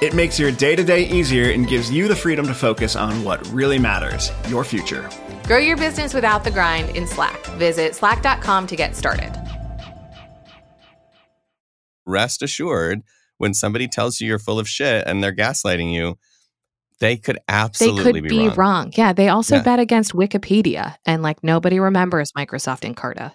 It makes your day to day easier and gives you the freedom to focus on what really matters your future. Grow your business without the grind in Slack. Visit slack.com to get started. Rest assured, when somebody tells you you're full of shit and they're gaslighting you, they could absolutely they could be, wrong. Yeah, they also Yeah. bet against Wikipedia, and like nobody remembers Microsoft and Encarta.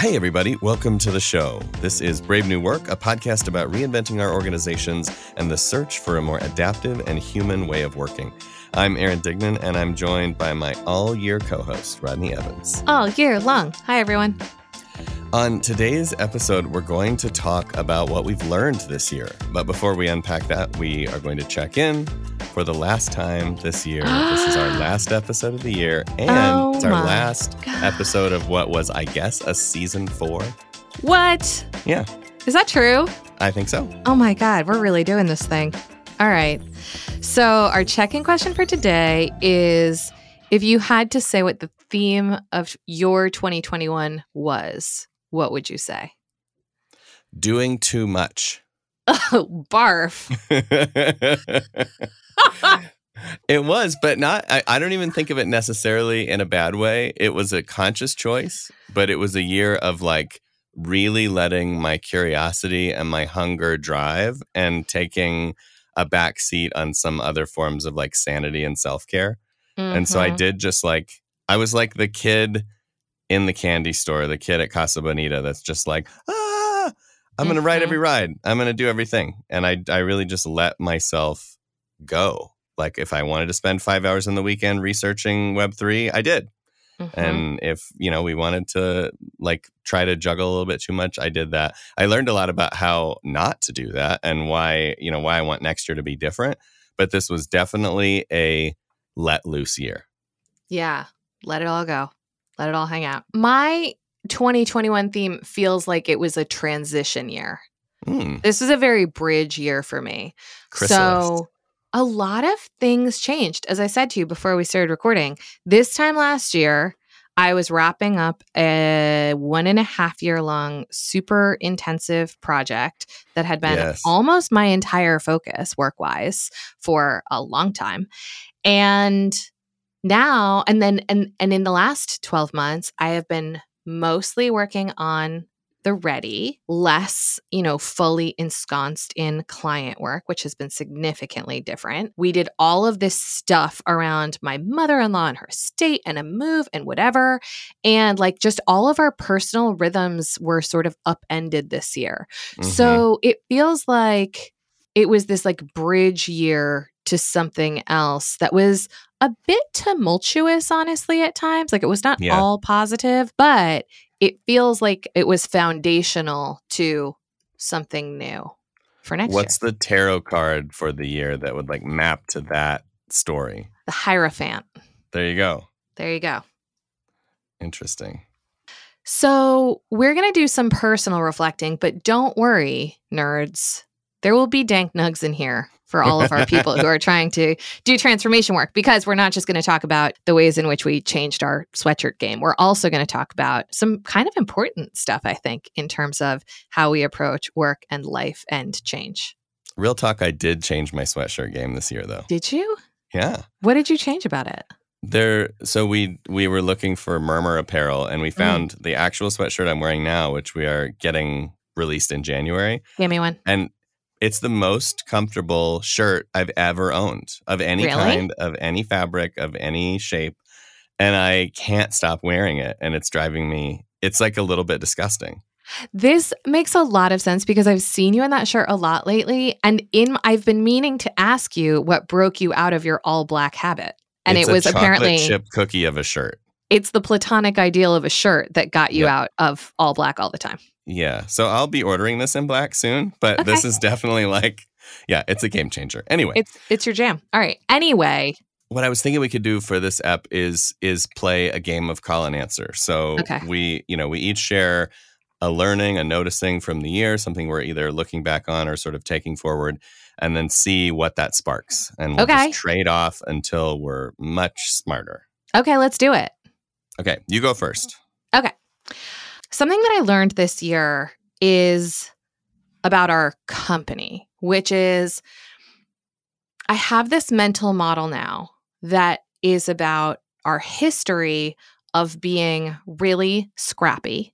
Hey, everybody, welcome to the show. This is Brave New Work, a podcast about reinventing our organizations and the search for a more adaptive and human way of working. I'm Aaron Dignan, and I'm joined by my all year co host, Rodney Evans. All year long. Hi, everyone. On today's episode, we're going to talk about what we've learned this year. But before we unpack that, we are going to check in for the last time this year. this is our last episode of the year, and Oh it's our last God. episode of what was, I guess, a season four. What? Yeah, Is that true? I think so. Oh my God, we're really doing this thing. All right. So, our check in question for today is if you had to say what the theme of your 2021 was, what would you say? Doing too much. Oh, barf. it was, but not, I, I don't even think of it necessarily in a bad way. It was a conscious choice, but it was a year of like really letting my curiosity and my hunger drive and taking a back seat on some other forms of like sanity and self care. And so I Mhm. did just like, I was like the kid in the candy store, the kid at Casa Bonita that's just like, ah, I'm going to ride Mhm. every ride. I'm going to do everything. And I, I really just let myself go. Like if I wanted to spend five hours in the weekend researching Web3, I did. Mhm. And if, you know, we wanted to like try to juggle a little bit too much, I did that. I learned a lot about how not to do that and why, you know, why I want next year to be different. But this was definitely a let loose year. Yeah, let it all go. Let it all hang out. My 2021 theme feels like it was a transition year. Mm, This was a very bridge year for me. chrysalis. So a lot of things changed. As I said to you before we started recording, this time last year, I was wrapping up a one and a half year long, super intensive project that had been Yes. almost my entire focus work wise for a long time. And now, and then, and, and in the last 12 months, I have been mostly working on the ready, less, you know, fully ensconced in client work, which has been significantly different. We did all of this stuff around my mother in law and her state and a move and whatever. And like just all of our personal rhythms were sort of upended this year. Mhm. So it feels like it was this like bridge year to something else that was a bit tumultuous, honestly, at times. Like it was not Yeah. all positive, but it feels like it was foundational to something new for next What's year. the tarot card for the year that would like map to that story? The Hierophant. There you go. There you go. Interesting. So we're going to do some personal reflecting, but don't worry, nerds. There will be dank nugs in here for all of our people who are trying to do transformation work because we're not just going to talk about the ways in which we changed our sweatshirt game. We're also going to talk about some kind of important stuff, I think, in terms of how we approach work and life and change. Real talk, I did change my sweatshirt game this year though. Did you? Yeah. What did you change about it? There so we we were looking for murmur apparel and Mm. we found the actual sweatshirt I'm wearing now, which we are getting released in January. Give me one. And it's the most comfortable shirt I've ever owned of any Really? kind, of any fabric, of any shape. And I can't stop wearing it. And it's driving me, it's like a little bit disgusting. This makes a lot of sense because I've seen you in that shirt a lot lately. And in I've been meaning to ask you what broke you out of your all black habit. And It's it was apparently chip cookie of a shirt. it's the platonic ideal of a shirt that got you Yep. out of all black all the time. Yeah. So I'll be ordering this in black soon, but this is definitely like, yeah, it's a game changer. Anyway, It's it's your jam. All right. Anyway, what I was thinking we could do for this ep is is play a game of call and answer. So Okay. we, you know, we each share a learning, a noticing from the year, something we're either looking back on or sort of taking forward, and then see what that sparks. And we'll Okay. just trade off until we're much smarter. okay, let's do it. Okay, you go first. Something that I learned this year is about our company, which is I have this mental model now that is about our history of being really scrappy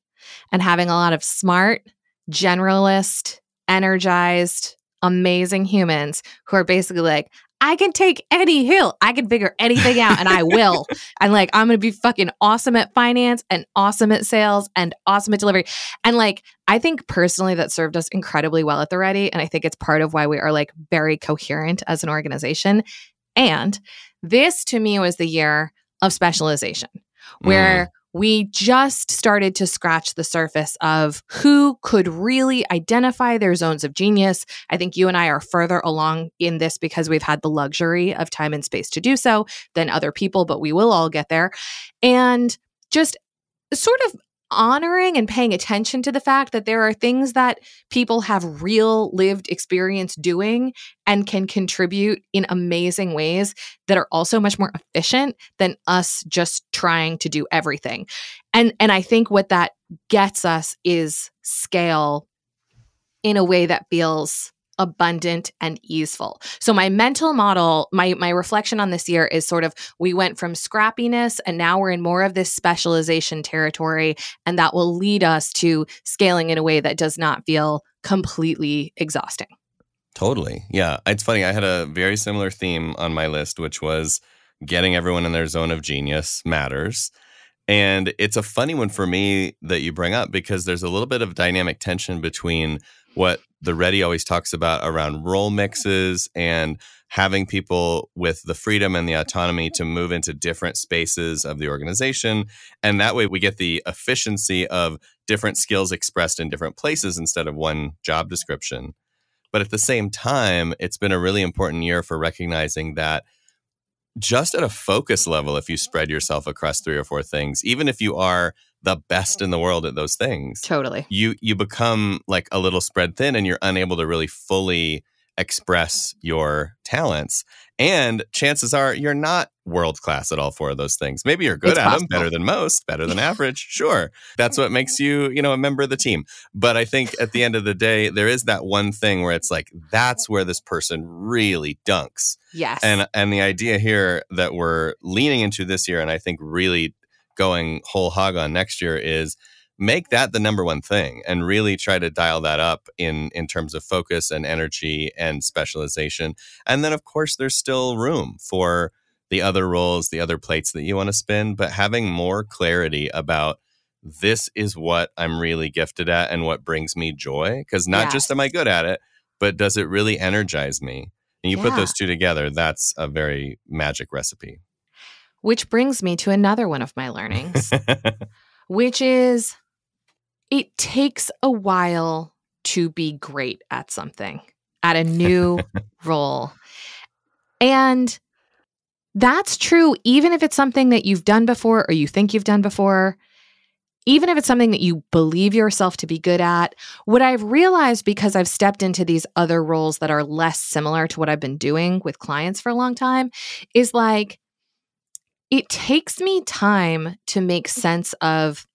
and having a lot of smart, generalist, energized, amazing humans who are basically like, I can take any hill. I can figure anything out and I will. and like, I'm going to be fucking awesome at finance and awesome at sales and awesome at delivery. And like, I think personally that served us incredibly well at the Ready. And I think it's part of why we are like very coherent as an organization. And this to me was the year of specialization where mm. We just started to scratch the surface of who could really identify their zones of genius. I think you and I are further along in this because we've had the luxury of time and space to do so than other people, but we will all get there. And just sort of honoring and paying attention to the fact that there are things that people have real lived experience doing and can contribute in amazing ways that are also much more efficient than us just trying to do everything. And and I think what that gets us is scale in a way that feels abundant and easeful. So my mental model, my my reflection on this year is sort of we went from scrappiness and now we're in more of this specialization territory and that will lead us to scaling in a way that does not feel completely exhausting. Totally. Yeah. It's funny. I had a very similar theme on my list, which was getting everyone in their zone of genius matters. And it's a funny one for me that you bring up because there's a little bit of dynamic tension between what the Ready always talks about around role mixes and having people with the freedom and the autonomy to move into different spaces of the organization. And that way we get the efficiency of different skills expressed in different places instead of one job description. But at the same time, it's been a really important year for recognizing that just at a focus level, if you spread yourself across three or four things, even if you are the best in the world at those things, Totally. you you become like a little spread thin and you're unable to really fully express your talents. And chances are you're not world class at all four of those things. Maybe you're good It's at them, better than most, better than average. Sure. That's what makes you, you know, a member of the team. But I think at the end of the day, there is that one thing where it's like that's where this person really dunks. Yes. And and the idea here that we're leaning into this year and I think really going whole hog on next year is make that the number one thing and really try to dial that up in in terms of focus and energy and specialization. And then of course there's still room for the other roles the other plates that you want to spin but having more clarity about this is what i'm really gifted at and what brings me joy because not just am i good at it but does it really energize me? And you put those two together that's a very magic recipe. Which brings me to another one of my learnings, which is it takes a while to be great at something, at a new role. And that's true, even if it's something that you've done before or you think you've done before, even if it's something that you believe yourself to be good at. What I've realized because I've stepped into these other roles that are less similar to what I've been doing with clients for a long time is like, it takes me time to make sense of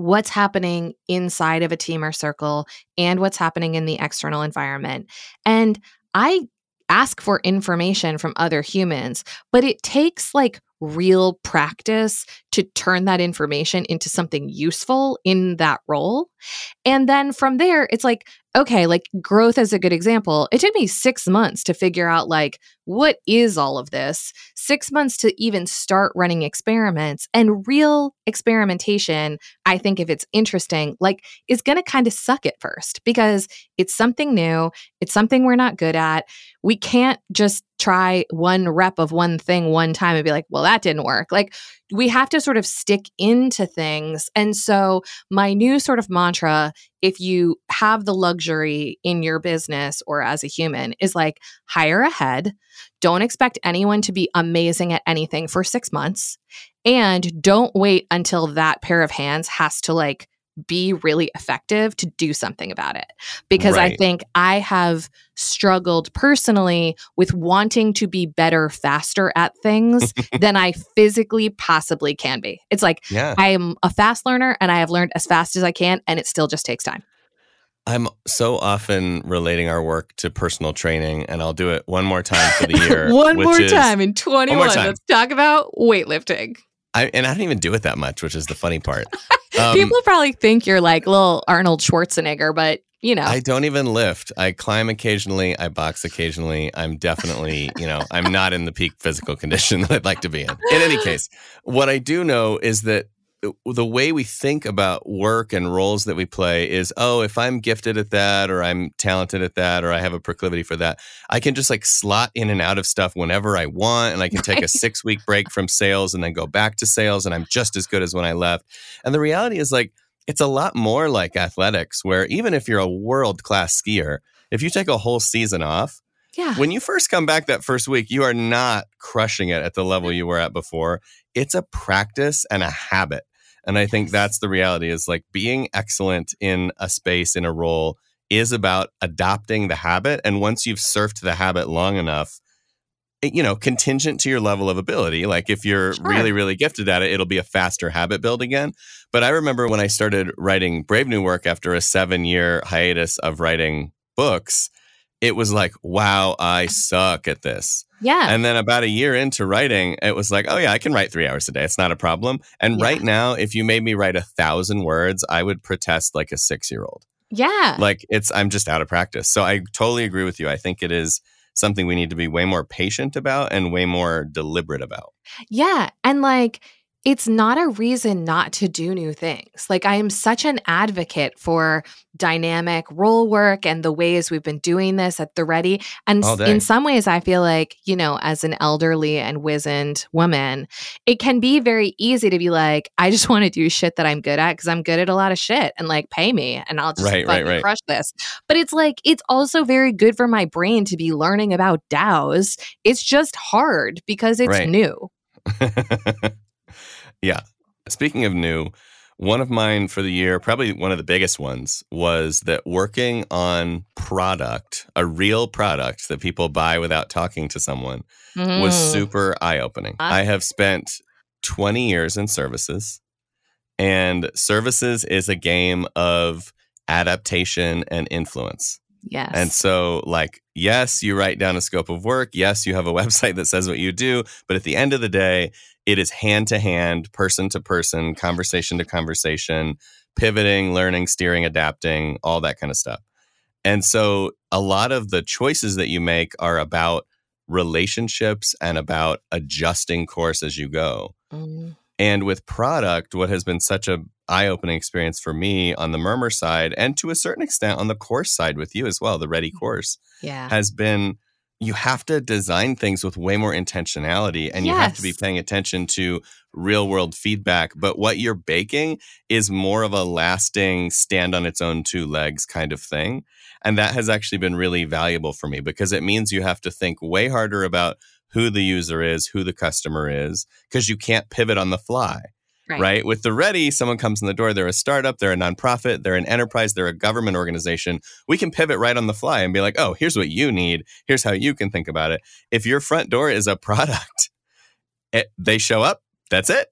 what's happening inside of a team or circle and what's happening in the external environment. And I ask for information from other humans, but it takes like real practice to turn that information into something useful in that role. And then from there, it's like, okay, like growth is a good example. It took me six months to figure out, like, what is all of this? Six months to even start running experiments and real experimentation. I think if it's interesting, like, is going to kind of suck at first because it's something new. It's something we're not good at. We can't just try one rep of one thing one time and be like, well, that didn't work. Like we have to sort of stick into things. And so, my new sort of mantra, if you have the luxury in your business or as a human, is like hire ahead. Don't expect anyone to be amazing at anything for six months. And don't wait until that pair of hands has to like be really effective to do something about it. Because right. I think I have struggled personally with wanting to be better faster at things than I physically possibly can be. It's like yeah. I am a fast learner and I have learned as fast as I can and it still just takes time. I'm so often relating our work to personal training, and I'll do it one more time for the year. one more time in 21. Let's talk about weightlifting. I, and I don't even do it that much, which is the funny part. Um, People probably think you're like little Arnold Schwarzenegger, but you know. I don't even lift. I climb occasionally. I box occasionally. I'm definitely, you know, I'm not in the peak physical condition that I'd like to be in. In any case, what I do know is that the way we think about work and roles that we play is oh if i'm gifted at that or i'm talented at that or i have a proclivity for that i can just like slot in and out of stuff whenever i want and i can take a six week break from sales and then go back to sales and i'm just as good as when i left and the reality is like it's a lot more like athletics where even if you're a world class skier if you take a whole season off yeah. When you first come back that first week, you are not crushing it at the level you were at before. It's a practice and a habit. And I think that's the reality is like being excellent in a space, in a role, is about adopting the habit. And once you've surfed the habit long enough, it, you know, contingent to your level of ability. Like if you're sure. really, really gifted at it, it'll be a faster habit build again. But I remember when I started writing Brave New Work after a seven year hiatus of writing books, it was like, wow, I suck at this. Yeah. And then about a year into writing, it was like, oh, yeah, I can write three hours a day. It's not a problem. And yeah. right now, if you made me write a thousand words, I would protest like a six year old. Yeah. Like it's, I'm just out of practice. So I totally agree with you. I think it is something we need to be way more patient about and way more deliberate about. Yeah. And like, it's not a reason not to do new things. Like, I am such an advocate for dynamic role work and the ways we've been doing this at the ready. And in some ways, I feel like, you know, as an elderly and wizened woman, it can be very easy to be like, I just want to do shit that I'm good at because I'm good at a lot of shit and like pay me and I'll just right, right, right. crush this. But it's like, it's also very good for my brain to be learning about DAOs. It's just hard because it's right. new. Yeah. Speaking of new, one of mine for the year, probably one of the biggest ones, was that working on product, a real product that people buy without talking to someone, mm. was super eye opening. Uh, I have spent 20 years in services, and services is a game of adaptation and influence. Yes. And so, like, yes, you write down a scope of work. Yes, you have a website that says what you do. But at the end of the day, it is hand to hand, person to person, conversation to conversation, pivoting, learning, steering, adapting, all that kind of stuff. And so, a lot of the choices that you make are about relationships and about adjusting course as you go. Mm. And with product, what has been such a eye opening experience for me on the murmur side, and to a certain extent on the course side with you as well, the ready mm. course, yeah. has been you have to design things with way more intentionality and you have to be paying attention to real world feedback. But what you're baking is more of a lasting stand on its own two legs kind of thing. And that has actually been really valuable for me because it means you have to think way harder about who the user is, who the customer is, because you can't pivot on the fly. Right. right. With the ready, someone comes in the door, they're a startup, they're a nonprofit, they're an enterprise, they're a government organization. We can pivot right on the fly and be like, oh, here's what you need. Here's how you can think about it. If your front door is a product, it, they show up, that's it.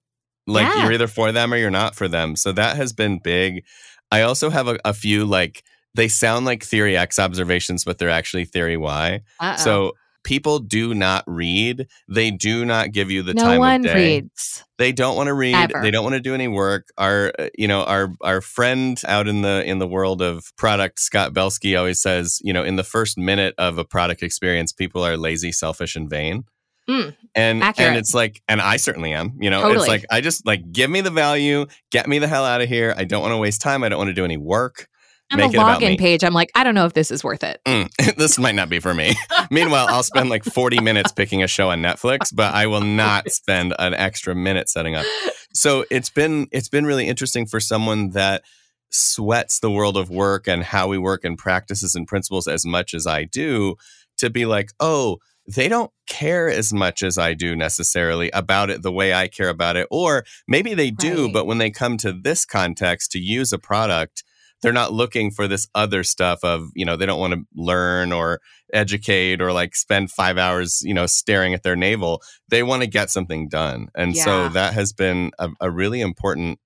Like yeah. you're either for them or you're not for them. So that has been big. I also have a, a few like, they sound like theory X observations, but they're actually theory Y. Uh-oh. So people do not read. They do not give you the no time one of day. reads. They don't want to read. Ever. They don't want to do any work. Our uh, you know our our friend out in the in the world of product, Scott Belsky, always says you know in the first minute of a product experience, people are lazy, selfish, and vain. Mm, and accurate. and it's like and I certainly am you know totally. it's like I just like give me the value get me the hell out of here I don't want to waste time I don't want to do any work And the login page, I'm like, I don't know if this is worth it. Mm, this might not be for me. Meanwhile, I'll spend like 40 minutes picking a show on Netflix, but I will not spend an extra minute setting up. So it's been it's been really interesting for someone that sweats the world of work and how we work and practices and principles as much as I do to be like, oh, they don't care as much as I do necessarily about it the way I care about it. Or maybe they do, right. but when they come to this context to use a product, they're not looking for this other stuff of, you know, they don't want to learn or educate or like spend five hours, you know, staring at their navel. They want to get something done. And yeah. so that has been a, a really important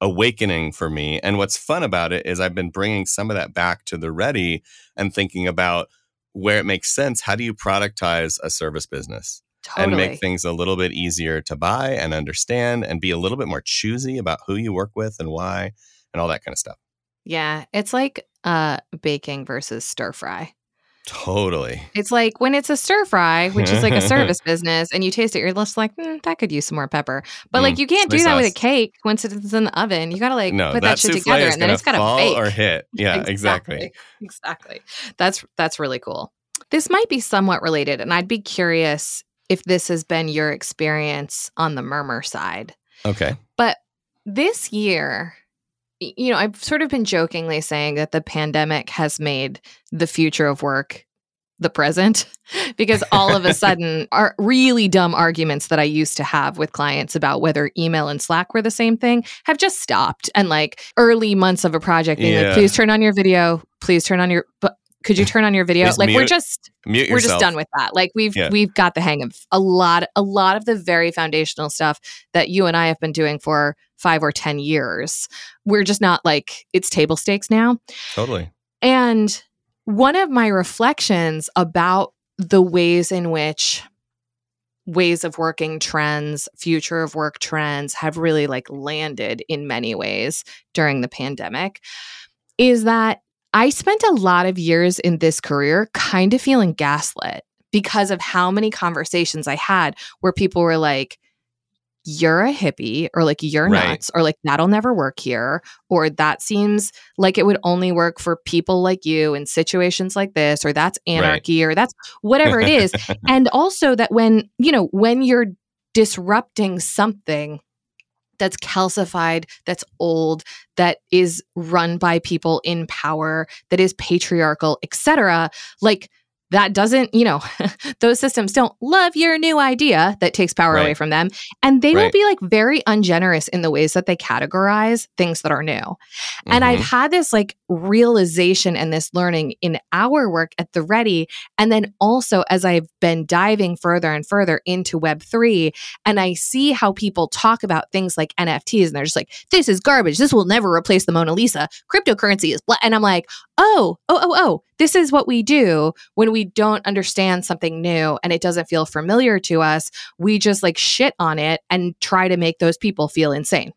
awakening for me. And what's fun about it is I've been bringing some of that back to the ready and thinking about, where it makes sense, how do you productize a service business? Totally. and make things a little bit easier to buy and understand and be a little bit more choosy about who you work with and why and all that kind of stuff. Yeah, it's like uh baking versus stir fry. Totally. It's like when it's a stir fry, which is like a service business, and you taste it, you're just like, mm, that could use some more pepper. But mm, like, you can't do that sauce. with a cake once it's in the oven. You got to like no, put that, that shit together, and then it's got to bake or hit. Yeah, exactly. exactly. Exactly. That's that's really cool. This might be somewhat related, and I'd be curious if this has been your experience on the murmur side. Okay. But this year, you know, I've sort of been jokingly saying that the pandemic has made the future of work the present because all of a sudden are really dumb arguments that I used to have with clients about whether email and Slack were the same thing have just stopped. And like early months of a project being yeah. like, please turn on your video, please turn on your but could you turn on your video? like mute, we're just we're just done with that. Like we've yeah. we've got the hang of a lot a lot of the very foundational stuff that you and I have been doing for 5 or 10 years. We're just not like it's table stakes now. Totally. And one of my reflections about the ways in which ways of working trends, future of work trends have really like landed in many ways during the pandemic is that I spent a lot of years in this career kind of feeling gaslit because of how many conversations I had where people were like, you're a hippie or like you're right. nuts or like that'll never work here or that seems like it would only work for people like you in situations like this or that's anarchy right. or that's whatever it is and also that when you know when you're disrupting something that's calcified, that's old, that is run by people in power, that is patriarchal, etc. Like that doesn't, you know, those systems don't love your new idea that takes power right. away from them. And they right. will be like very ungenerous in the ways that they categorize things that are new. Mm-hmm. And I've mm-hmm. had this like realization and this learning in our work at the Ready. And then also as I've been diving further and further into Web3, and I see how people talk about things like NFTs and they're just like, this is garbage. This will never replace the Mona Lisa. Cryptocurrency is, blah. and I'm like, oh, oh, oh, oh, this is what we do when we don't understand something new and it doesn't feel familiar to us. We just like shit on it and try to make those people feel insane.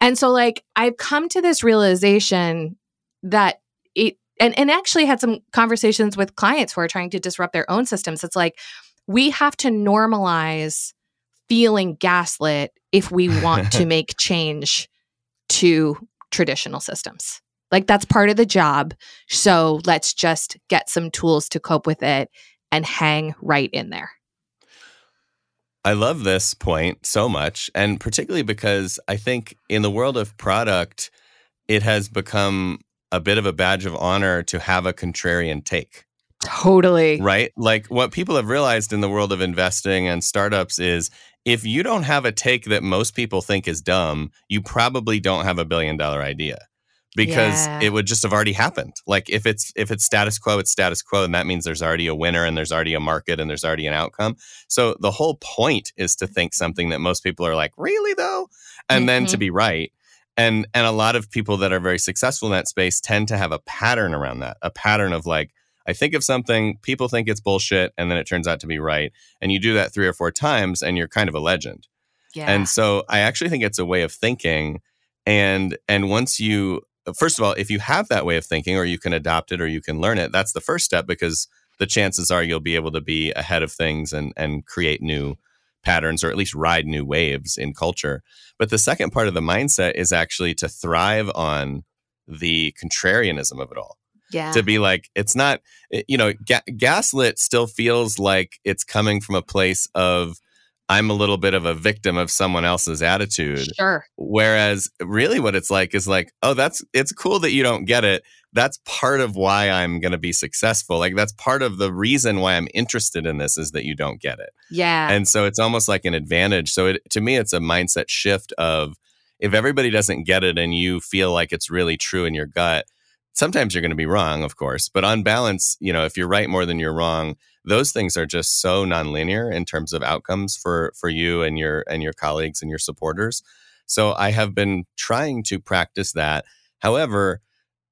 And so, like, I've come to this realization that it, and, and actually had some conversations with clients who are trying to disrupt their own systems. It's like, we have to normalize feeling gaslit if we want to make change to traditional systems. Like that's part of the job. So let's just get some tools to cope with it and hang right in there. I love this point so much. And particularly because I think in the world of product, it has become a bit of a badge of honor to have a contrarian take. Totally. Right? Like what people have realized in the world of investing and startups is if you don't have a take that most people think is dumb, you probably don't have a billion dollar idea because yeah. it would just have already happened. Like if it's if it's status quo, it's status quo, and that means there's already a winner and there's already a market and there's already an outcome. So the whole point is to think something that most people are like, really though, and mm-hmm. then to mm-hmm. be right. And and a lot of people that are very successful in that space tend to have a pattern around that, a pattern of like, I think of something, people think it's bullshit, and then it turns out to be right. And you do that three or four times, and you're kind of a legend. Yeah. And so I actually think it's a way of thinking. And and once you first of all, if you have that way of thinking or you can adopt it or you can learn it, that's the first step because the chances are you'll be able to be ahead of things and and create new patterns or at least ride new waves in culture. But the second part of the mindset is actually to thrive on the contrarianism of it all. Yeah. To be like, it's not, eh, you know, ga- gaslit still feels like it's coming from a place of, I'm a little bit of a victim of someone else's attitude. Sure. Whereas really what it's like is like, oh, that's it's cool that you don't get it. That's part of why I'm going to be successful. Like that's part of the reason why I'm interested in this is that you don't get it. Yeah. And so it's almost like an advantage. So it, to me it's a mindset shift of if everybody doesn't get it and you feel like it's really true in your gut, sometimes you're going to be wrong, of course, but on balance, you know, if you're right more than you're wrong, those things are just so nonlinear in terms of outcomes for for you and your and your colleagues and your supporters. So I have been trying to practice that. However,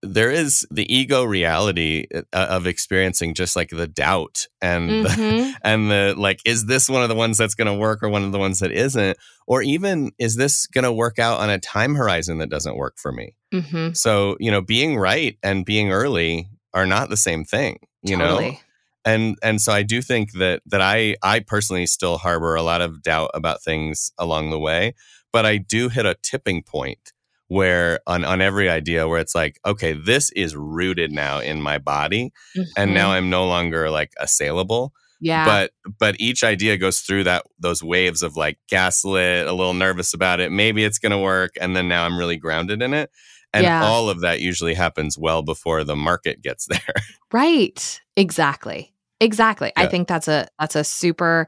there is the ego reality uh, of experiencing just like the doubt and mm-hmm. the, and the like is this one of the ones that's going to work or one of the ones that isn't or even is this going to work out on a time horizon that doesn't work for me mm-hmm. so you know being right and being early are not the same thing you totally. know and and so i do think that that i i personally still harbor a lot of doubt about things along the way but i do hit a tipping point where on on every idea where it's like okay this is rooted now in my body mm-hmm. and now i'm no longer like assailable yeah but but each idea goes through that those waves of like gaslit a little nervous about it maybe it's going to work and then now i'm really grounded in it and Yeah. all of that usually happens well before the market gets there Right. Exactly. Exactly. I think that's a that's a super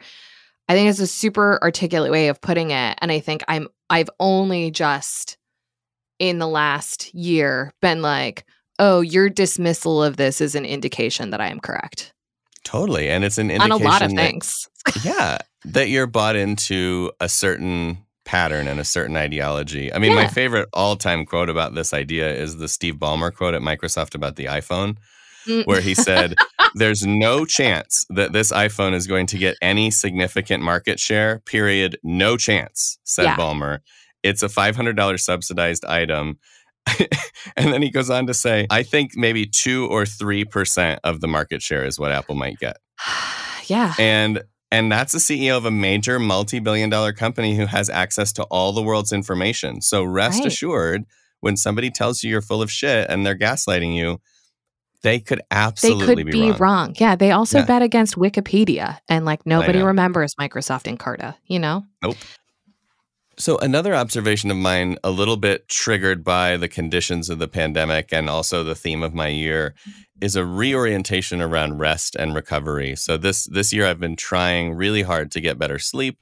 I think it's a super articulate way of putting it and I think I'm I've only just in the last year been like, "Oh, your dismissal of this is an indication that I am correct." totally and it's an indication On a lot of that- things. yeah that you're bought into a certain pattern and a certain ideology i mean my favorite all-time quote about this idea is the steve ballmer quote at microsoft about the iphone Mm. where he said there's no chance that this iphone is going to get any significant market share period no chance said Yeah. ballmer it's a $500 subsidized item and then he goes on to say i think maybe 2 or 3% of the market share is what apple might get yeah. and and that's the CEO of a major multi-billion dollar company who has access to all the world's information. So rest Right. assured, when somebody tells you you're full of shit and they're gaslighting you, they could They absolutely could be, wrong. wrong. Yeah, they also Yeah. bet against Wikipedia and like nobody remembers Microsoft and Encarta, you know? So another observation of mine, a little bit triggered by the conditions of the pandemic and also the theme of my year, mm-hmm. is a reorientation around rest and recovery. So this this year I've been trying really hard to get better sleep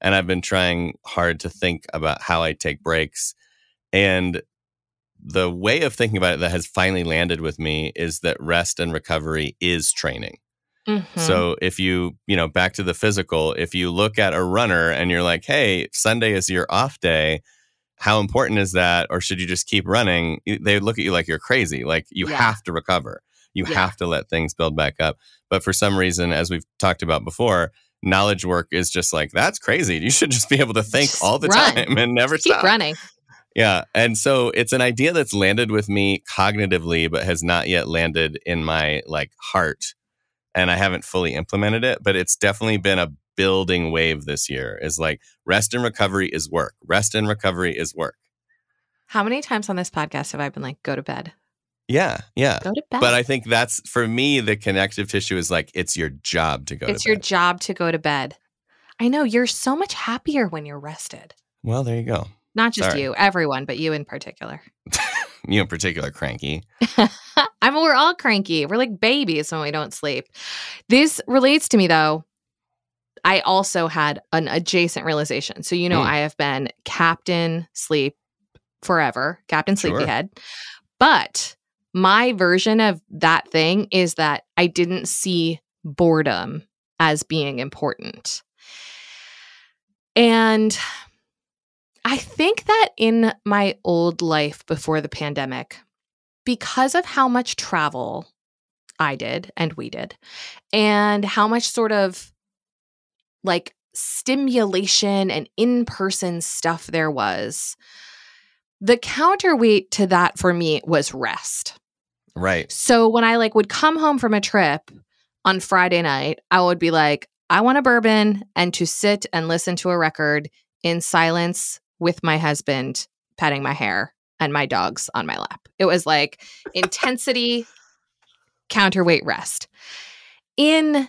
and I've been trying hard to think about how I take breaks. And the way of thinking about it that has finally landed with me is that rest and recovery is training. Mhm. So if you, you know, back to the physical, if you look at a runner and you're like, hey, Sunday is your off day, how important is that? Or should you just keep running? They look at you like you're crazy. Like you Yeah. have to recover. You Yeah. have to let things build back up. But for some reason, as we've talked about before, knowledge work is just like, that's crazy. You should just be able to think Just all the run. time and never keep stop. running. Yeah. And so it's an idea that's landed with me cognitively, but has not yet landed in my like heart. And I haven't fully implemented it, but it's definitely been a building wave this year is like rest and recovery is work. Rest and recovery is work. How many times on this podcast have I been like, go to bed? Yeah. Yeah. Go to bed. But I think that's for me, the connective tissue is like it's your job to go to bed. it's to your bed. job to go to bed. I know you're so much happier when you're rested. well, there you go. Not just Sorry. you, everyone, but you in particular. You in particular, cranky. I mean, we're all cranky. We're like babies when we don't sleep. This relates to me though. I also had an adjacent realization. So, you know, Hmm. I have been Captain Sleep forever, Captain Sure. Sleepyhead. But my version of that thing is that I didn't see boredom as being important. And I think that in my old life before the pandemic, because of how much travel I did and we did, and how much sort of like stimulation and in person stuff there was, the counterweight to that for me was rest. Right. So when I like would come home from a trip on Friday night, I would be like, I want a bourbon and to sit and listen to a record in silence with my husband petting my hair and my dogs on my lap. It was like intensity, counterweight rest. In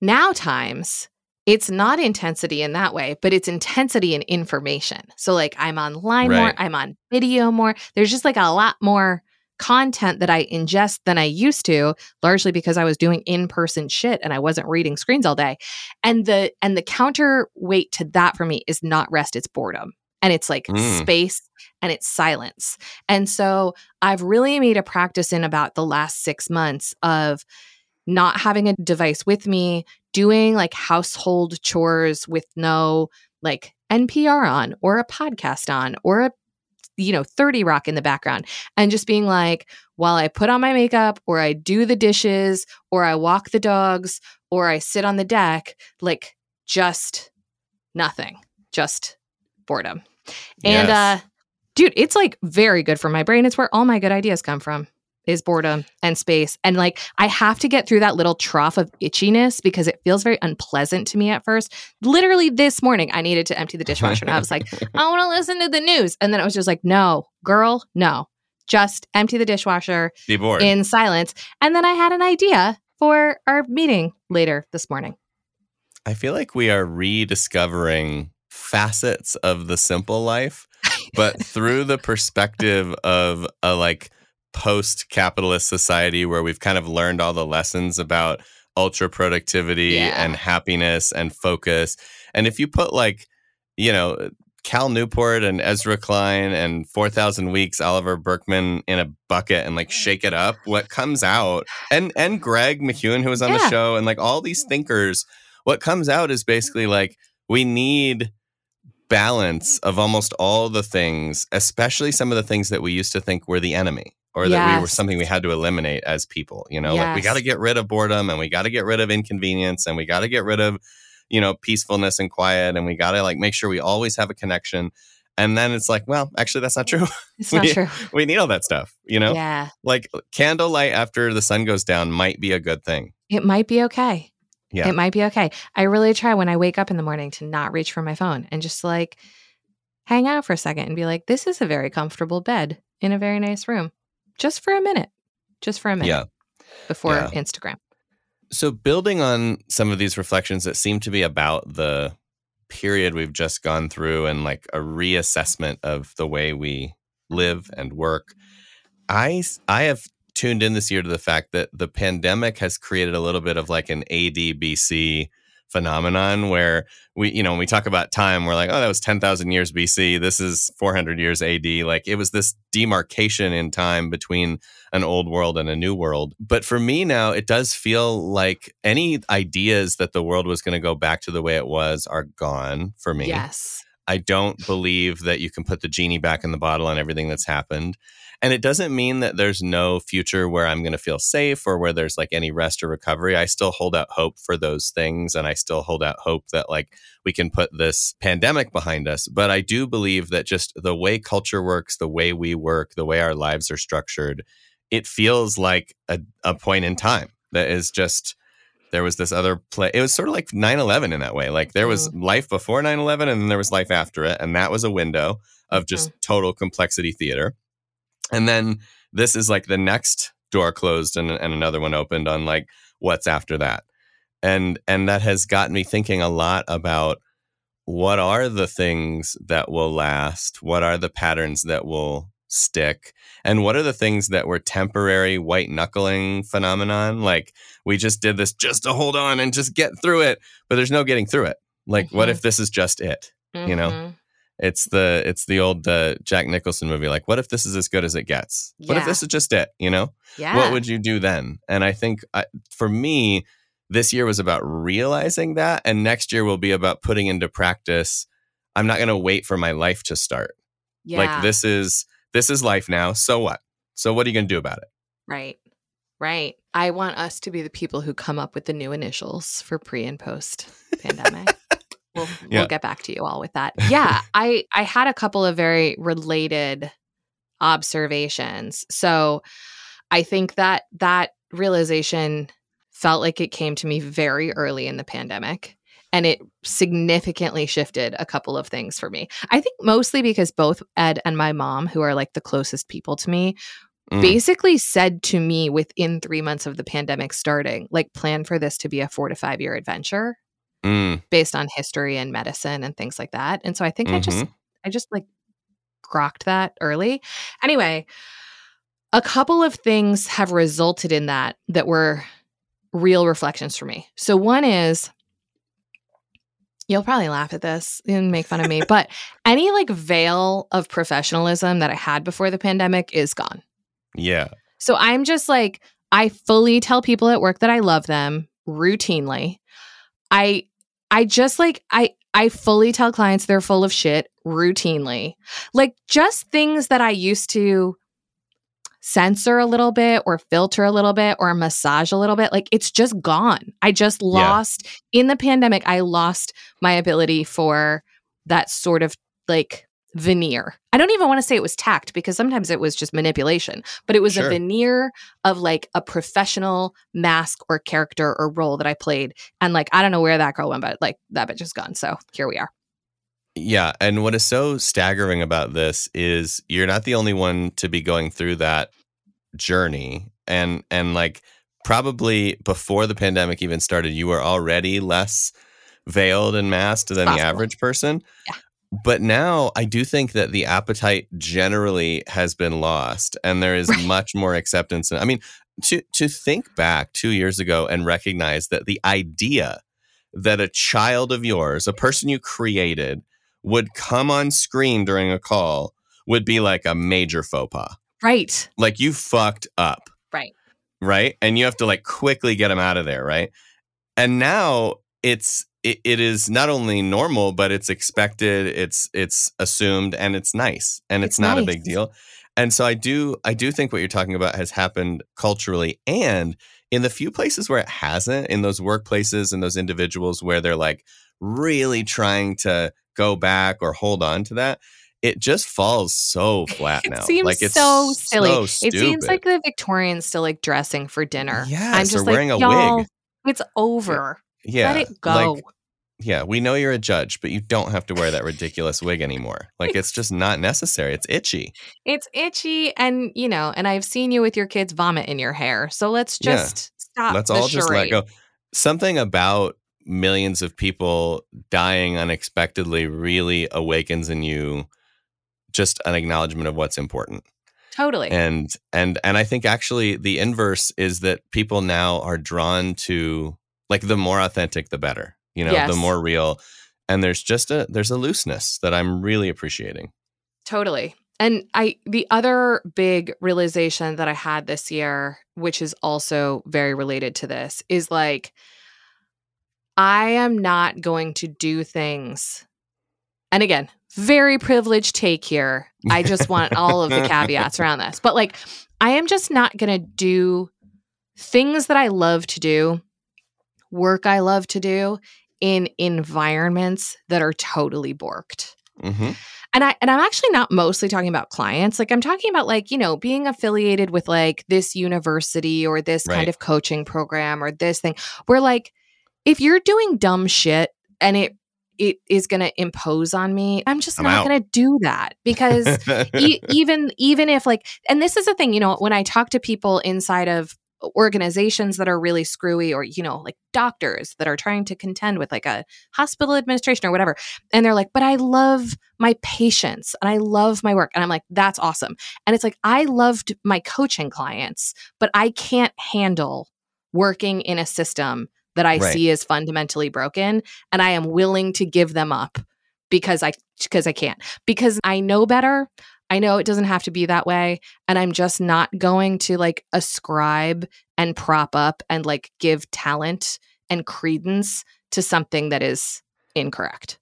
now times, it's not intensity in that way, but it's intensity in information. So, like, I'm online right. more, I'm on video more. There's just like a lot more content that I ingest than I used to, largely because I was doing in-person shit and I wasn't reading screens all day. And the and the counterweight to that for me is not rest, it's boredom. And it's like mm. space and it's silence. And so I've really made a practice in about the last 6 months of not having a device with me, doing like household chores with no like NPR on or a podcast on or a you know 30 rock in the background and just being like while I put on my makeup or I do the dishes or I walk the dogs or I sit on the deck like just nothing just boredom and yes. uh dude it's like very good for my brain it's where all my good ideas come from is boredom and space. And like I have to get through that little trough of itchiness because it feels very unpleasant to me at first. Literally this morning I needed to empty the dishwasher and I was like, I want to listen to the news. And then I was just like, no, girl, no. Just empty the dishwasher Be bored. in silence. And then I had an idea for our meeting later this morning. I feel like we are rediscovering facets of the simple life, but through the perspective of a like post capitalist society where we've kind of learned all the lessons about ultra productivity yeah. and happiness and focus. And if you put like, you know, Cal Newport and Ezra Klein and 4,000 Weeks, Oliver Burkeman in a bucket and like shake it up, what comes out, and, and Greg McKeown, who was on yeah. the show, and like all these thinkers, what comes out is basically like, we need balance of almost all the things, especially some of the things that we used to think were the enemy or yes. that we were something we had to eliminate as people. You know, yes. like we got to get rid of boredom and we got to get rid of inconvenience and we got to get rid of, you know, peacefulness and quiet and we got to like make sure we always have a connection. And then it's like, well, actually, that's not true. It's not we, true. We need all that stuff, you know? Yeah. Like candlelight after the sun goes down might be a good thing. It might be okay. Yeah. It might be okay. I really try when I wake up in the morning to not reach for my phone and just like hang out for a second and be like, this is a very comfortable bed in a very nice room just for a minute, just for a minute. Yeah. Before yeah. Instagram. So, building on some of these reflections that seem to be about the period we've just gone through and like a reassessment of the way we live and work, I I have tuned in this year to the fact that the pandemic has created a little bit of like an ADBC phenomenon where we, you know, when we talk about time, we're like, oh, that was 10,000 years BC. This is 400 years AD. Like it was this demarcation in time between an old world and a new world. But for me now, it does feel like any ideas that the world was going to go back to the way it was are gone for me. Yes. I don't believe that you can put the genie back in the bottle on everything that's happened. And it doesn't mean that there's no future where I'm going to feel safe or where there's like any rest or recovery. I still hold out hope for those things. And I still hold out hope that like we can put this pandemic behind us. But I do believe that just the way culture works, the way we work, the way our lives are structured, it feels like a, a point in time that is just there was this other play. It was sort of like 9 11 in that way. Like there was mm. life before 9 11 and then there was life after it. And that was a window of just mm. total complexity theater. And then this is like the next door closed and, and another one opened on like what's after that. And and that has gotten me thinking a lot about what are the things that will last? What are the patterns that will stick? And what are the things that were temporary white knuckling phenomenon? Like we just did this just to hold on and just get through it, but there's no getting through it. Like mm-hmm. what if this is just it? Mm-hmm. You know? It's the it's the old uh, Jack Nicholson movie. Like, what if this is as good as it gets? Yeah. What if this is just it? You know, yeah. what would you do then? And I think I, for me, this year was about realizing that, and next year will be about putting into practice. I'm not going to wait for my life to start. Yeah. Like this is this is life now. So what? So what are you going to do about it? Right. Right. I want us to be the people who come up with the new initials for pre and post pandemic. We'll, yeah. we'll get back to you all with that. Yeah, I I had a couple of very related observations. So I think that that realization felt like it came to me very early in the pandemic. and it significantly shifted a couple of things for me. I think mostly because both Ed and my mom, who are like the closest people to me, Mm. basically said to me within three months of the pandemic starting, like, plan for this to be a four to five year adventure Mm, based on history and medicine and things like that. And so I think I just. I just like grokked that early. Anyway, a couple of things have resulted in that that were real reflections for me. So one is, you'll probably laugh at this and make fun of me, but any like veil of professionalism that I had before the pandemic is gone. Yeah. So I'm just like, I fully tell people at work that I love them routinely. I I just like I I fully tell clients they're full of shit routinely. Like just things that I used to censor a little bit or filter a little bit or massage a little bit like it's just gone. I just lost in the pandemic I lost my ability for that sort of like veneer. I don't even want to say it was tact because sometimes it was just manipulation, but it was Sure. a veneer of like a professional mask or character or role that I played. And like, I don't know where that girl went, but like that bitch is gone. So here we are. Yeah. And what is so staggering about this is you're not the only one to be going through that journey. And and like probably before the pandemic even started, you were already less veiled and masked than the average person. Yeah. But now I do think that the appetite generally has been lost and there is Right. much more acceptance. And I mean, to to think back 2 years ago and recognize that the idea that a child of yours, a person you created, would come on screen during a call would be like a major faux pas. Right. Like you fucked up. Right. Right. And you have to like quickly get them out of there. Right. And now it's, it, it is not only normal, but it's expected, it's, it's assumed, and it's nice. And it's, It's not a big deal. And so I do, I do think what you're talking about has happened culturally and in the few places where it hasn't, in those workplaces and those individuals where they're like really trying to go back or hold on to that, it just falls so flat It now. seems like it's so silly. so it seems like the Victorians still like dressing for dinner. I'm Yes, just or like, wearing a wig. It's over. Yeah, Let it go. Like, yeah, we know you're a judge, but you don't have to wear that ridiculous wig anymore. Like it's just not necessary. It's itchy. it's itchy and you know, and I've seen you with your kids vomit in your hair. So let's Yeah. just stop. Let's all just let go. Something about millions of people dying unexpectedly really awakens in you just an acknowledgement of what's important. Totally. and and and i think actually the inverse is that people now are drawn to like the more authentic the better you know Yes. the more real and there's just a there's a looseness that i'm really appreciating Totally. And I the other big realization that I had this year, which is also very related to this, is like I am not going to do things. And again, very privileged take here. I just want all of the caveats around this. But like I am just not going to do things that I love to do, work I love to do in environments that are totally borked. Hmm and i and i'm actually not mostly talking about clients. Like i'm talking about like you know being affiliated with like this university or this kind of coaching program or this thing where like if you're doing dumb shit and it it is going to impose on me i'm just I'm not going to do that because e- even even if like and this is the thing you know when i talk to people inside of organizations that are really screwy or you know like doctors that are trying to contend with like a hospital administration or whatever and they're like but i love my patients and i love my work and i'm like that's awesome and it's like i loved my coaching clients but i can't handle working in a system that i Right. see as fundamentally broken and i am willing to give them up because i because i can't because i know better I know it doesn't have to be that way. And I'm just not going to like ascribe and prop up and like give talent and credence to something that is incorrect.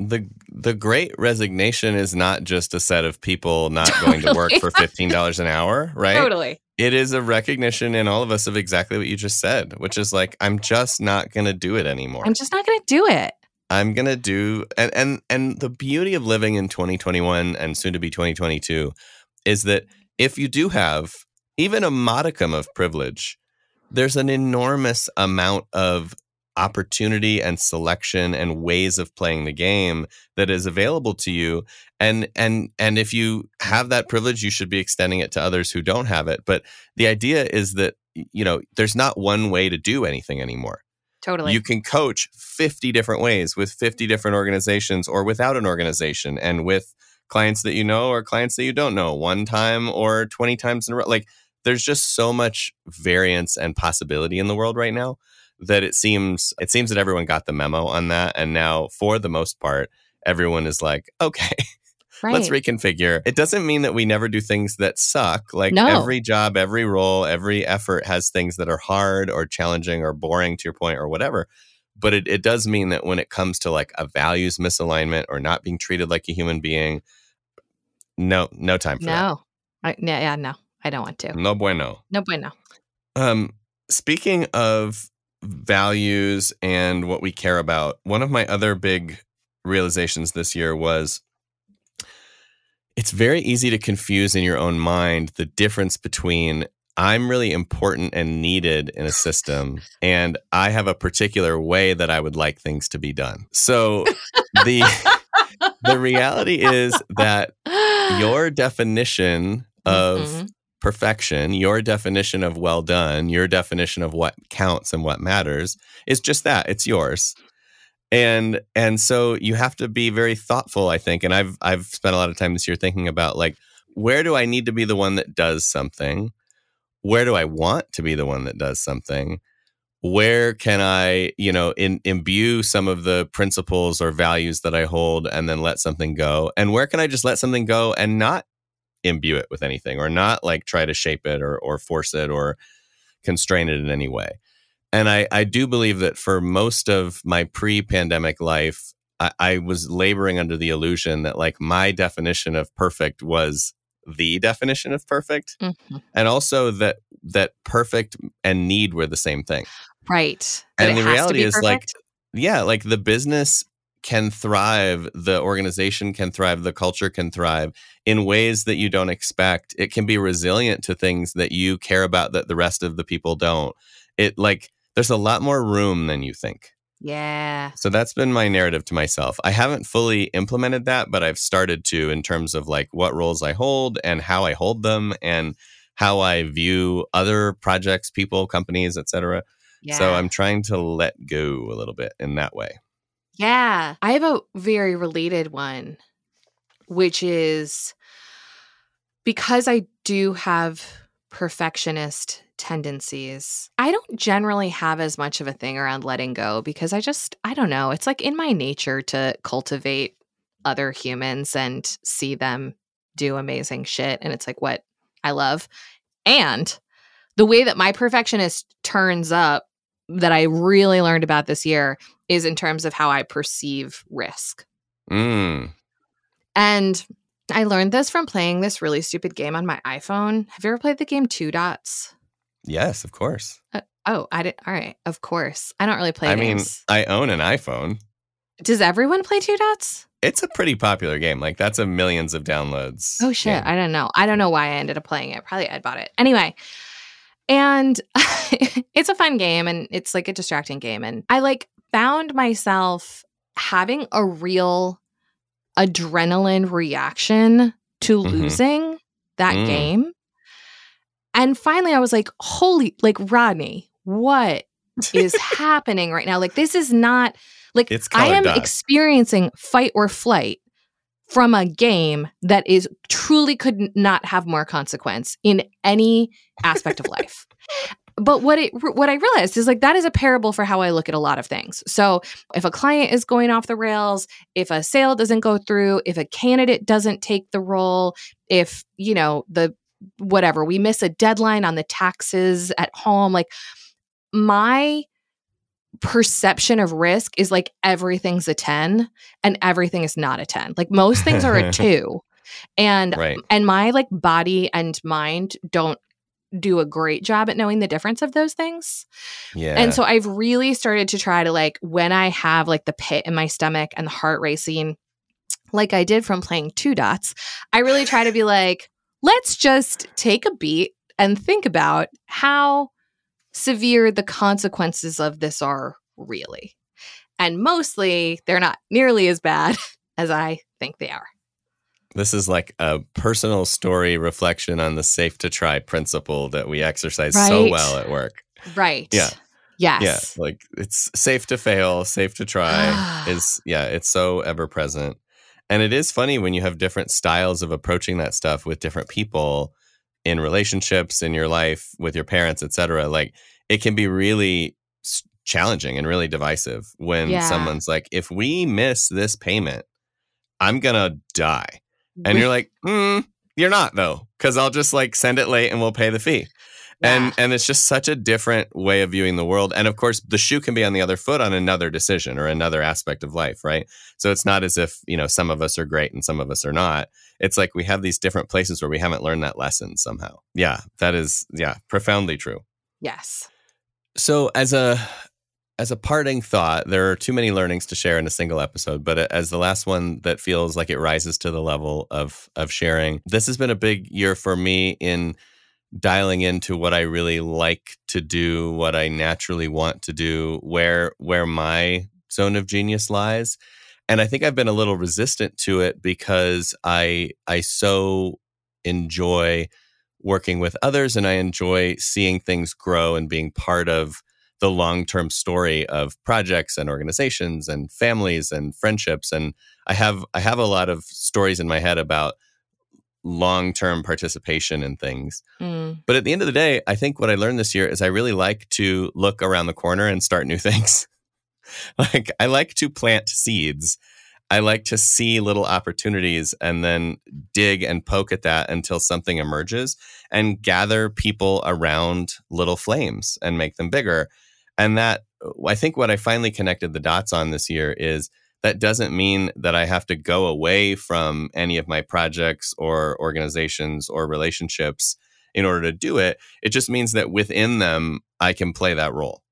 the the great resignation is not just a set of people not going to work for $15 an hour right Totally. it is a recognition in all of us of exactly what you just said which is like i'm just not going to do it anymore I'm just not going to do it. I'm gonna do and and and the beauty of living in 2021 and soon to be 2022 is that if you do have even a modicum of privilege, there's an enormous amount of opportunity and selection and ways of playing the game that is available to you. And and and if you have that privilege you should be extending it to others who don't have it. But the idea is that you know there's not one way to do anything anymore Totally. you can coach 50 different ways with 50 different organizations or without an organization and with clients that you know or clients that you don't know one time or 20 times in a row like there's just so much variance and possibility in the world right now that it seems it seems that everyone got the memo on that and now for the most part everyone is like okay right. let's reconfigure it doesn't mean that we never do things that suck like No. every job every role every effort has things that are hard or challenging or boring to your point or whatever but it, it does mean that when it comes to like a values misalignment or not being treated like a human being no no time for that no. Yeah, yeah, no. I don't want to. no bueno No bueno. Um, speaking of values and what we care about, one of my other big realizations this year was it's very easy to confuse in your own mind the difference between I'm really important and needed in a system, and I have a particular way that I would like things to be done. So the the reality is that your definition of Mhm. perfection, your definition of well done, your definition of what counts and what matters is just that. It's yours. And and so you have to be very thoughtful, I think. And I've I've spent a lot of time this year thinking about like where do I need to be the one that does something? Where do I want to be the one that does something? Where can I, you know, in, imbue some of the principles or values that I hold and then let something go? And where can I just let something go and not imbue it with anything or not like try to shape it or or force it or constrain it in any way. And I, I do believe that for most of my pre-pandemic life, I, I was laboring under the illusion that like my definition of perfect was the definition of perfect. Mhm. And also that that perfect and need were the same thing Right. That and the reality is like yeah like the business can thrive the organization can thrive the culture can thrive in ways that you don't expect it can be resilient to things that you care about that the rest of the people don't it like there's a lot more room than you think yeah. so that's been my narrative to myself i haven't fully implemented that but i've started to in terms of like what roles i hold and how i hold them and how i view other projects people companies etc Yeah. so I'm trying to let go a little bit in that way. Yeah. I have a very related one, which is because I do have perfectionist tendencies. I don't generally have as much of a thing around letting go because I just, I don't know, it's like in my nature to cultivate other humans and see them do amazing shit. And it's like what I love. And the way that my perfectionist turns up that I really learned about this year is in terms of how I perceive risk. Mm. And I learned this from playing this really stupid game on my iPhone. Have you ever played the game Two Dots? Yes, of course. Oh, I did. All right, of course. I don't really play I mean, games. I own an iPhone. Does everyone play Two Dots? It's a pretty popular game. Like that's a millions of downloads. Oh shit! game. I don't know. I don't know why I ended up playing it. Probably Ed bought it anyway. And it's a fun game, and it's like a distracting game. And I like found myself having a real adrenaline reaction to Mhm. losing that Mm. game. And finally, I was like, "Holy, like Rodney, what is happening right now? Like this is not like It's I am dots. experiencing fight or flight from a game that is truly could not have more consequence in any aspect of life. But what it what I realized is like that is a parable for how I look at a lot of things. So if a client is going off the rails, if a sale doesn't go through, if a candidate doesn't take the role, if you know the whatever we miss a deadline on the taxes at home, like my perception of risk is like everything's a 10 and everything is not a 10 like most things are a 2 and Right. and my like body and mind don't do a great job at knowing the difference of those things Yeah. and so I've really started to try to like when I have like the pit in my stomach and the heart racing, like I did from playing two dots, I really try to be like, let's just take a beat and think about how severe the consequences of this are really. And mostly they're not nearly as bad as I think they are. This is like a personal story reflection on the safe to try principle that we exercise right. so well at work. Right. Yeah. Yes. Yeah. Like it's safe to fail, safe to try is, yeah, it's so ever present. And it is funny when you have different styles of approaching that stuff with different people in relationships in your life with your parents, etc. Like it can be really challenging and really divisive when yeah. someone's like, if we miss this payment, I'm going to die. And you're like, mm, you're not though, because I'll just like send it late and we'll pay the fee. Yeah. And and it's just such a different way of viewing the world. And of course, the shoe can be on the other foot on another decision or another aspect of life, right? So it's not as if, you know, some of us are great and some of us are not. It's like we have these different places where we haven't learned that lesson somehow. Yeah, that is yeah, profoundly true. Yes. So as a as a parting thought, there are too many learnings to share in a single episode, but as the last one that feels like it rises to the level of of sharing, this has been a big year for me in dialing into what I really like to do, what I naturally want to do, where where my zone of genius lies. And I think I've been a little resistant to it because I I so enjoy working with others and I enjoy seeing things grow and being part of the long-term story of projects and organizations and families and friendships and I have I have a lot of stories in my head about long-term participation in things. Mm. But at the end of the day, I think what I learned this year is I really like to look around the corner and start new things. like I like to plant seeds. I like to see little opportunities and then dig and poke at that until something emerges and gather people around little flames and make them bigger. And that I think what I finally connected the dots on this year is that doesn't mean that I have to go away from any of my projects or organizations or relationships in order to do it. It just means that within them, I can play that role.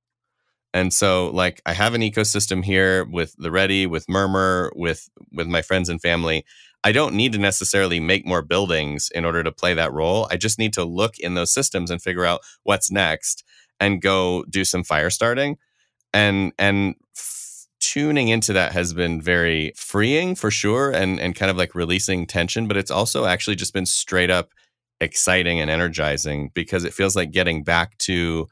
And so like I have an ecosystem here with the Ready, with Murmur, with with my friends and family. I don't need to necessarily make more buildings in order to play that role. I just need to look in those systems and figure out what's next and go do some fire starting. And and tuning into that has been very freeing for sure and and kind of like releasing tension but it's also actually just been straight up exciting and energizing because it feels like getting back to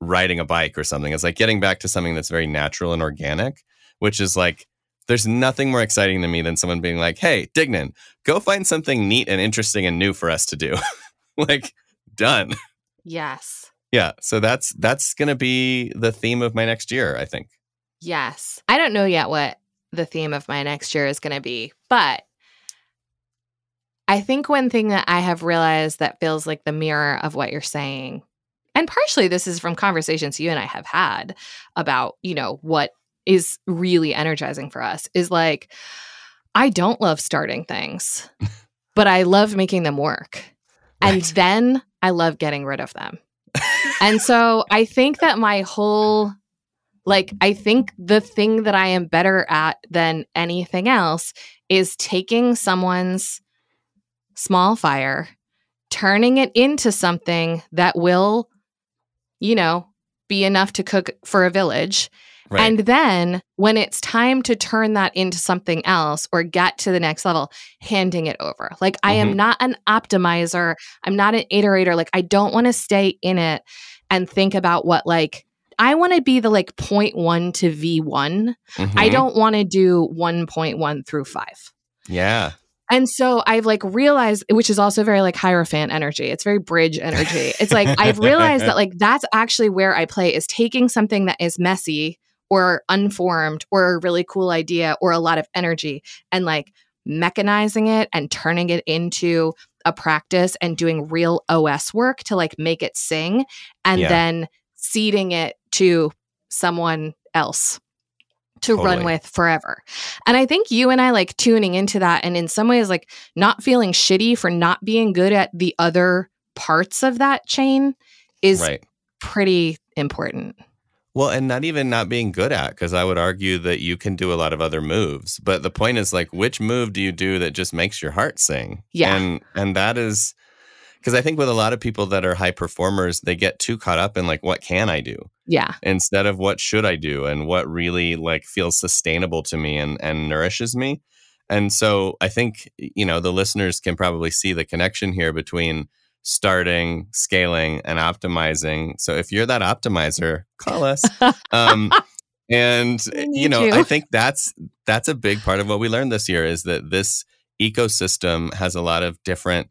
riding a bike or something. It's like getting back to something that's very natural and organic which is like there's nothing more exciting to me than someone being like hey dignan go find something neat and interesting and new for us to do. Like done. Yes. Yeah so that's that's going to be the theme of my next year i think Yes. I don't know yet what the theme of my next year is going to be, but I think one thing that I have realized that feels like the mirror of what you're saying, and partially this is from conversations you and I have had about, you know, what is really energizing for us is like, I don't love starting things, but I love making them work. Right. And then I love getting rid of them. and so I think that my whole like, I think the thing that I am better at than anything else is taking someone's small fire, turning it into something that will, you know, be enough to cook for a village. Right. And then when it's time to turn that into something else or get to the next level, handing it over. Like, mm-hmm. I am mm-hmm. not an optimizer. I'm not an iterator. Like, I don't want to stay in it and think about what, like, I want to be the like 0.1 to V1. Mm-hmm. I don't want to do 1.1 through 5. Yeah. And so I've like realized, which is also very like Hierophant energy. It's very bridge energy. It's like I've realized that like that's actually where I play is taking something that is messy or unformed or a really cool idea or a lot of energy and like mechanizing it and turning it into a practice and doing real OS work to like make it sing and yeah. then seeding it to someone else to totally. run with forever. And I think you and I like tuning into that and in some ways like not feeling shitty for not being good at the other parts of that chain is right. pretty important. Well, and not even not being good at, because I would argue that you can do a lot of other moves. But the point is like, which move do you do that just makes your heart sing? Yeah. And and that is because I think with a lot of people that are high performers, they get too caught up in like, what can I do? Yeah. instead of what should I do and what really like feels sustainable to me and and nourishes me. And so I think you know the listeners can probably see the connection here between starting, scaling, and optimizing. So if you're that optimizer, call us. Um, and you know, I think that's that's a big part of what we learned this year is that this ecosystem has a lot of different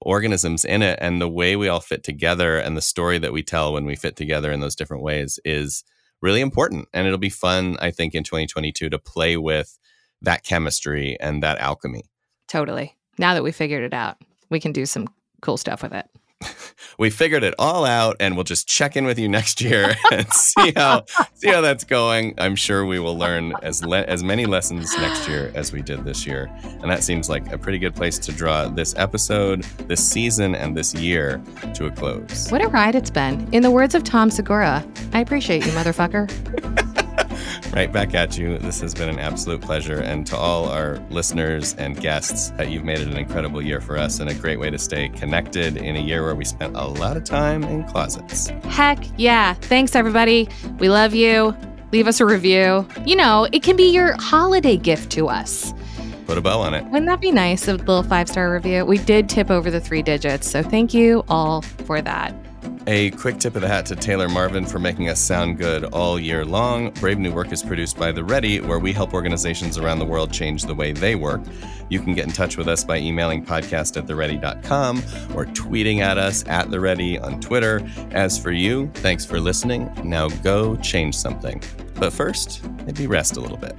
organisms in it and the way we all fit together and the story that we tell when we fit together in those different ways is really important and it'll be fun i think in 2022 to play with that chemistry and that alchemy Totally. Now that we figured it out, we can do some cool stuff with it. we figured it all out and we'll just check in with you next year and see how see how that's going i'm sure we will learn as le- as many lessons next year as we did this year and that seems like a pretty good place to draw this episode this season and this year to a close What a ride it's been. In the words of Tom Segura, I appreciate you, motherfucker. right back at you this has been an absolute pleasure and to all our listeners and guests uh, you've made it an incredible year for us and a great way to stay connected in a year where we spent a lot of time in closets Heck yeah. Thanks, everybody. We love you. Leave us a review. You know, it can be your holiday gift to us. put a bow on it Wouldn't that be nice? A little five star review. We did tip over the three digits. So thank you all for that. A quick tip of the hat to Taylor Marvin for making us sound good all year long. Brave New Work is produced by The Ready, where we help organizations around the world change the way they work. You can get in touch with us by emailing podcast at theready.com or tweeting at us at The Ready on Twitter. As for you, thanks for listening. Now go change something. But first, maybe rest a little bit.